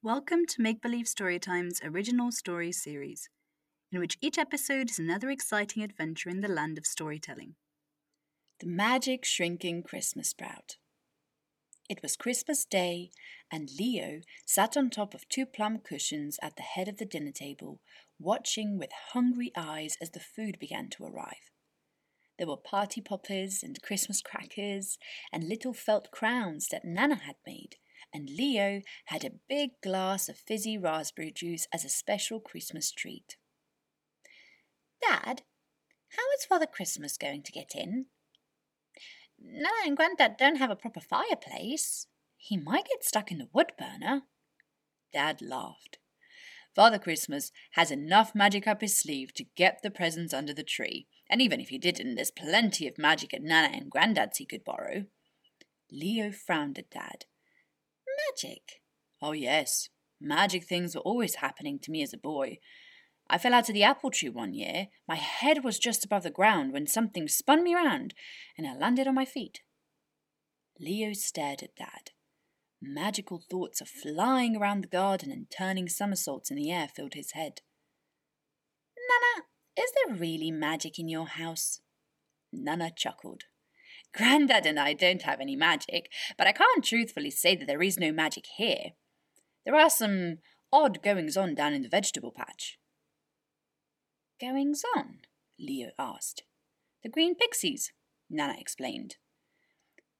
Welcome to Make Believe Storytime's original story series, in which each episode is another exciting adventure in the land of storytelling. The Magic Shrinking Christmas Sprout. It was Christmas Day, and Leo sat on top of two plum cushions at the head of the dinner table, watching with hungry eyes as the food began to arrive. There were party poppers and Christmas crackers and little felt crowns that Nana had made and Leo had a big glass of fizzy raspberry juice as a special Christmas treat. Dad, how is Father Christmas going to get in? Nana and Grandad don't have a proper fireplace. He might get stuck in the wood burner. Dad laughed. Father Christmas has enough magic up his sleeve to get the presents under the tree, and even if he didn't, there's plenty of magic at Nana and Grandad's he could borrow. Leo frowned at Dad magic? Oh, yes. Magic things were always happening to me as a boy. I fell out of the apple tree one year. My head was just above the ground when something spun me round, and I landed on my feet. Leo stared at Dad. Magical thoughts of flying around the garden and turning somersaults in the air filled his head. Nana, is there really magic in your house? Nana chuckled. Grandad and I don't have any magic, but I can't truthfully say that there is no magic here. There are some odd goings on down in the vegetable patch. Goings on? Leo asked. The green pixies, Nana explained.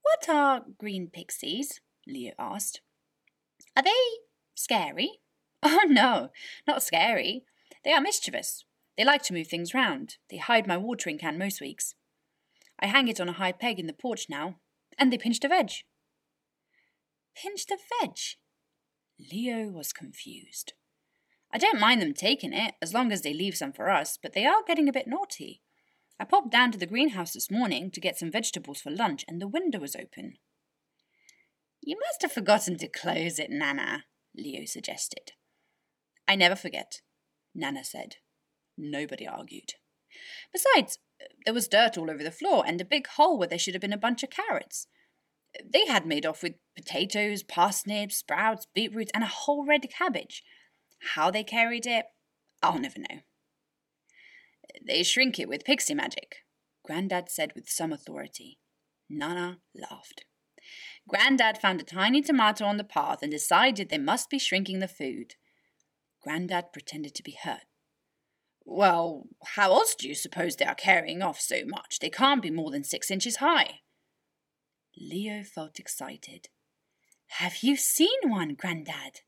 What are green pixies? Leo asked. Are they scary? Oh, no, not scary. They are mischievous. They like to move things round. They hide my watering can most weeks. I hang it on a high peg in the porch now, and they pinched a veg. Pinched a veg? Leo was confused. I don't mind them taking it, as long as they leave some for us, but they are getting a bit naughty. I popped down to the greenhouse this morning to get some vegetables for lunch, and the window was open. You must have forgotten to close it, Nana, Leo suggested. I never forget, Nana said. Nobody argued. Besides, there was dirt all over the floor and a big hole where there should have been a bunch of carrots. They had made off with potatoes, parsnips, sprouts, beetroots, and a whole red cabbage. How they carried it, I'll never know. They shrink it with pixie magic, Grandad said with some authority. Nana laughed. Grandad found a tiny tomato on the path and decided they must be shrinking the food. Grandad pretended to be hurt. Well, how else do you suppose they are carrying off so much? They can't be more than six inches high. Leo felt excited. Have you seen one, Grandad?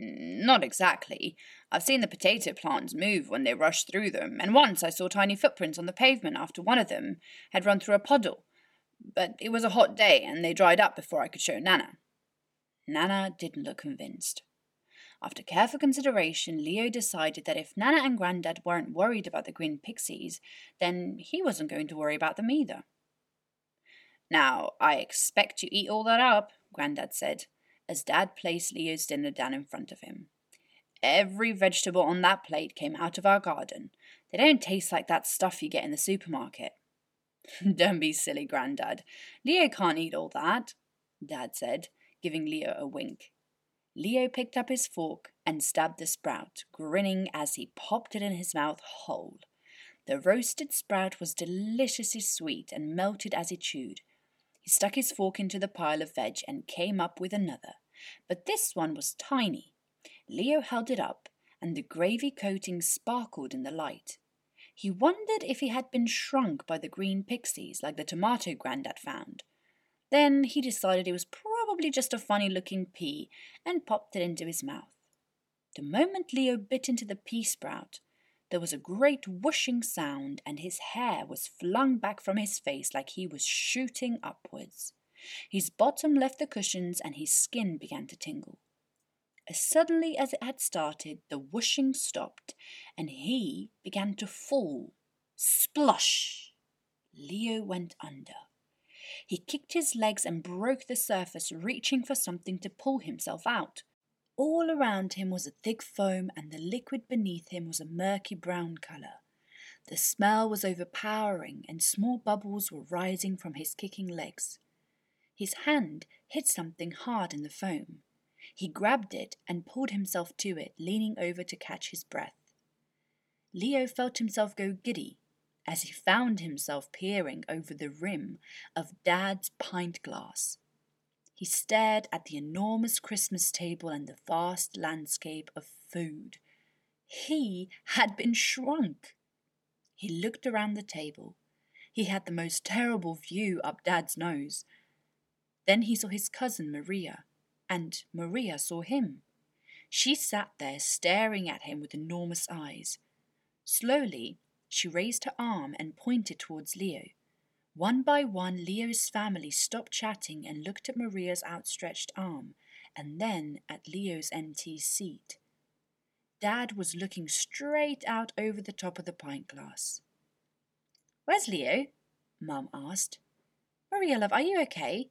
Not exactly. I've seen the potato plants move when they rush through them, and once I saw tiny footprints on the pavement after one of them had run through a puddle. But it was a hot day, and they dried up before I could show Nana. Nana didn't look convinced. After careful consideration, Leo decided that if Nana and Grandad weren't worried about the green pixies, then he wasn't going to worry about them either. Now, I expect you eat all that up, Grandad said, as Dad placed Leo's dinner down in front of him. Every vegetable on that plate came out of our garden. They don't taste like that stuff you get in the supermarket. don't be silly, Grandad. Leo can't eat all that, Dad said, giving Leo a wink. Leo picked up his fork and stabbed the sprout, grinning as he popped it in his mouth whole. The roasted sprout was deliciously sweet and melted as he chewed. He stuck his fork into the pile of veg and came up with another, but this one was tiny. Leo held it up, and the gravy coating sparkled in the light. He wondered if he had been shrunk by the green pixies like the tomato Grandad found. Then he decided it was probably just a funny looking pea and popped it into his mouth. The moment Leo bit into the pea sprout, there was a great whooshing sound, and his hair was flung back from his face like he was shooting upwards. His bottom left the cushions, and his skin began to tingle. As suddenly as it had started, the whooshing stopped, and he began to fall. Splush! Leo went under. He kicked his legs and broke the surface, reaching for something to pull himself out. All around him was a thick foam, and the liquid beneath him was a murky brown colour. The smell was overpowering, and small bubbles were rising from his kicking legs. His hand hit something hard in the foam. He grabbed it and pulled himself to it, leaning over to catch his breath. Leo felt himself go giddy as he found himself peering over the rim of Dad's pint glass. He stared at the enormous Christmas table and the vast landscape of food. He had been shrunk. He looked around the table. He had the most terrible view up Dad's nose. Then he saw his cousin Maria, and Maria saw him. She sat there staring at him with enormous eyes. Slowly, she raised her arm and pointed towards Leo. One by one, Leo's family stopped chatting and looked at Maria's outstretched arm, and then at Leo's empty seat. Dad was looking straight out over the top of the pint glass. Where's Leo? Mum asked. Maria, love, are you okay?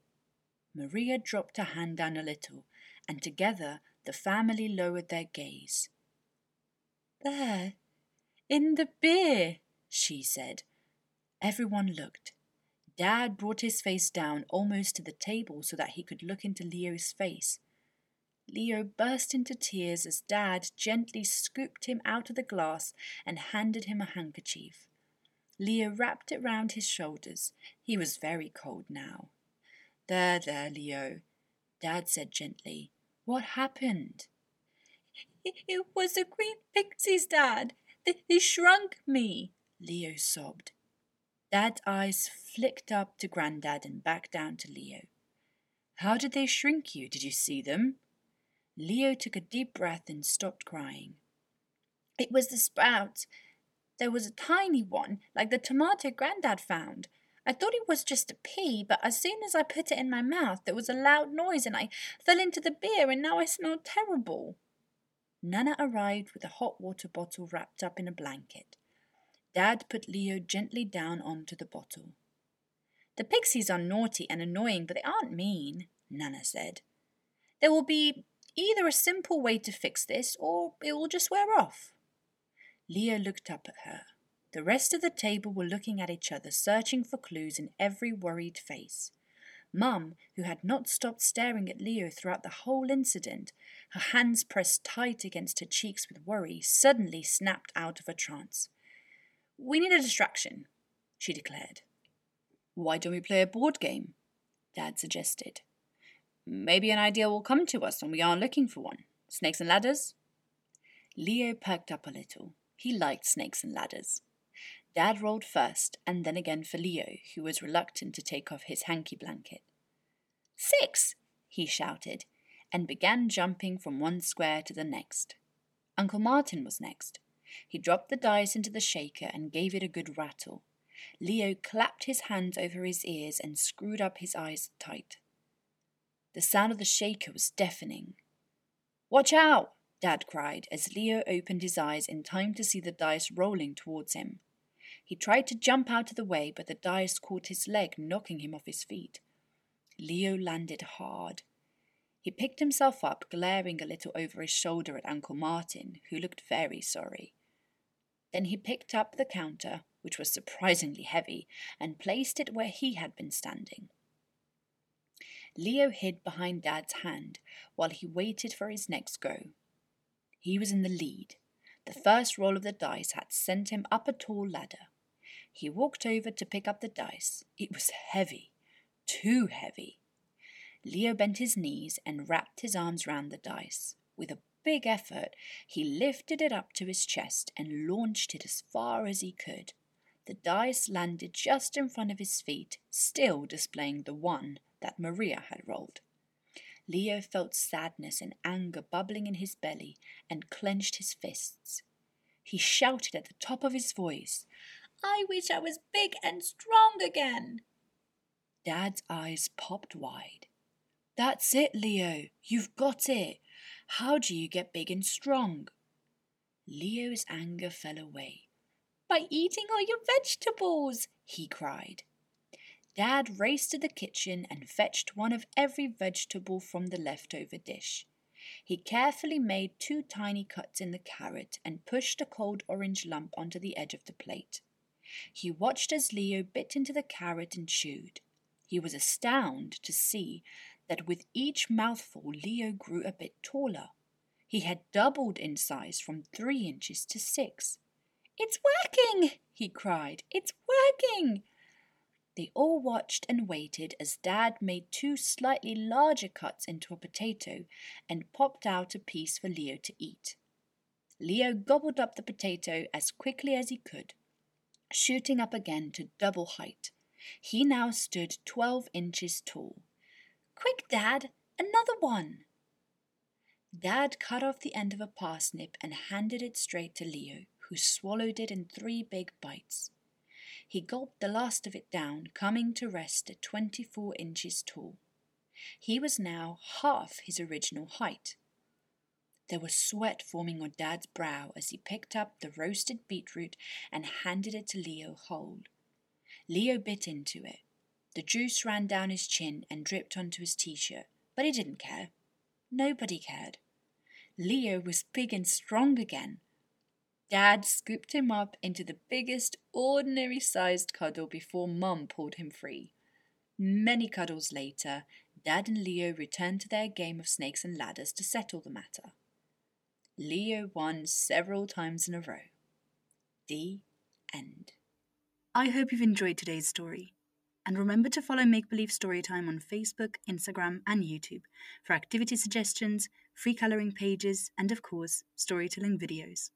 Maria dropped her hand down a little, and together the family lowered their gaze. There, in the beer, she said. Everyone looked. Dad brought his face down almost to the table so that he could look into Leo's face. Leo burst into tears as Dad gently scooped him out of the glass and handed him a handkerchief. Leo wrapped it round his shoulders. He was very cold now. There, there, Leo, Dad said gently. What happened? It was the green pixies, Dad. They, shrunk me, Leo sobbed. Dad's eyes flicked up to Grandad and back down to Leo. How did they shrink you? Did you see them? Leo took a deep breath and stopped crying. It was the sprouts. There was a tiny one, like the tomato Grandad found. I thought it was just a pea, but as soon as I put it in my mouth, there was a loud noise and I fell into the beer, and now I smell terrible. Nana arrived with a hot water bottle wrapped up in a blanket. Dad put Leo gently down onto the bottle. The pixies are naughty and annoying, but they aren't mean, Nana said. There will be either a simple way to fix this, or it will just wear off. Leo looked up at her. The rest of the table were looking at each other, searching for clues in every worried face. Mum, who had not stopped staring at Leo throughout the whole incident, her hands pressed tight against her cheeks with worry, suddenly snapped out of her trance. We need a distraction, she declared. Why don't we play a board game? Dad suggested. Maybe an idea will come to us when we aren't looking for one. Snakes and ladders? Leo perked up a little. He liked snakes and ladders. Dad rolled first, and then again for Leo, who was reluctant to take off his hanky blanket. Six! he shouted, and began jumping from one square to the next. Uncle Martin was next. He dropped the dice into the shaker and gave it a good rattle. Leo clapped his hands over his ears and screwed up his eyes tight. The sound of the shaker was deafening. Watch out! Dad cried as Leo opened his eyes in time to see the dice rolling towards him. He tried to jump out of the way, but the dice caught his leg, knocking him off his feet. Leo landed hard. He picked himself up, glaring a little over his shoulder at Uncle Martin, who looked very sorry. Then he picked up the counter, which was surprisingly heavy, and placed it where he had been standing. Leo hid behind Dad's hand while he waited for his next go. He was in the lead. The first roll of the dice had sent him up a tall ladder. He walked over to pick up the dice. It was heavy, too heavy. Leo bent his knees and wrapped his arms round the dice. With a big effort, he lifted it up to his chest and launched it as far as he could. The dice landed just in front of his feet, still displaying the one that Maria had rolled. Leo felt sadness and anger bubbling in his belly and clenched his fists. He shouted at the top of his voice, I wish I was big and strong again. Dad's eyes popped wide. That's it, Leo. You've got it. How do you get big and strong? Leo's anger fell away. By eating all your vegetables, he cried. Dad raced to the kitchen and fetched one of every vegetable from the leftover dish. He carefully made two tiny cuts in the carrot and pushed a cold orange lump onto the edge of the plate. He watched as Leo bit into the carrot and chewed. He was astounded to see that with each mouthful Leo grew a bit taller. He had doubled in size from three inches to six. It's working! he cried. It's working! They all watched and waited as Dad made two slightly larger cuts into a potato and popped out a piece for Leo to eat. Leo gobbled up the potato as quickly as he could, shooting up again to double height. He now stood twelve inches tall. Quick, Dad, another one! Dad cut off the end of a parsnip and handed it straight to Leo, who swallowed it in three big bites. He gulped the last of it down, coming to rest at twenty four inches tall. He was now half his original height. There was sweat forming on Dad's brow as he picked up the roasted beetroot and handed it to Leo whole. Leo bit into it. The juice ran down his chin and dripped onto his t shirt, but he didn't care. Nobody cared. Leo was big and strong again. Dad scooped him up into the biggest ordinary sized cuddle before Mum pulled him free. Many cuddles later, Dad and Leo returned to their game of snakes and ladders to settle the matter. Leo won several times in a row. The end. I hope you've enjoyed today's story. And remember to follow Make Believe Storytime on Facebook, Instagram, and YouTube for activity suggestions, free colouring pages, and of course, storytelling videos.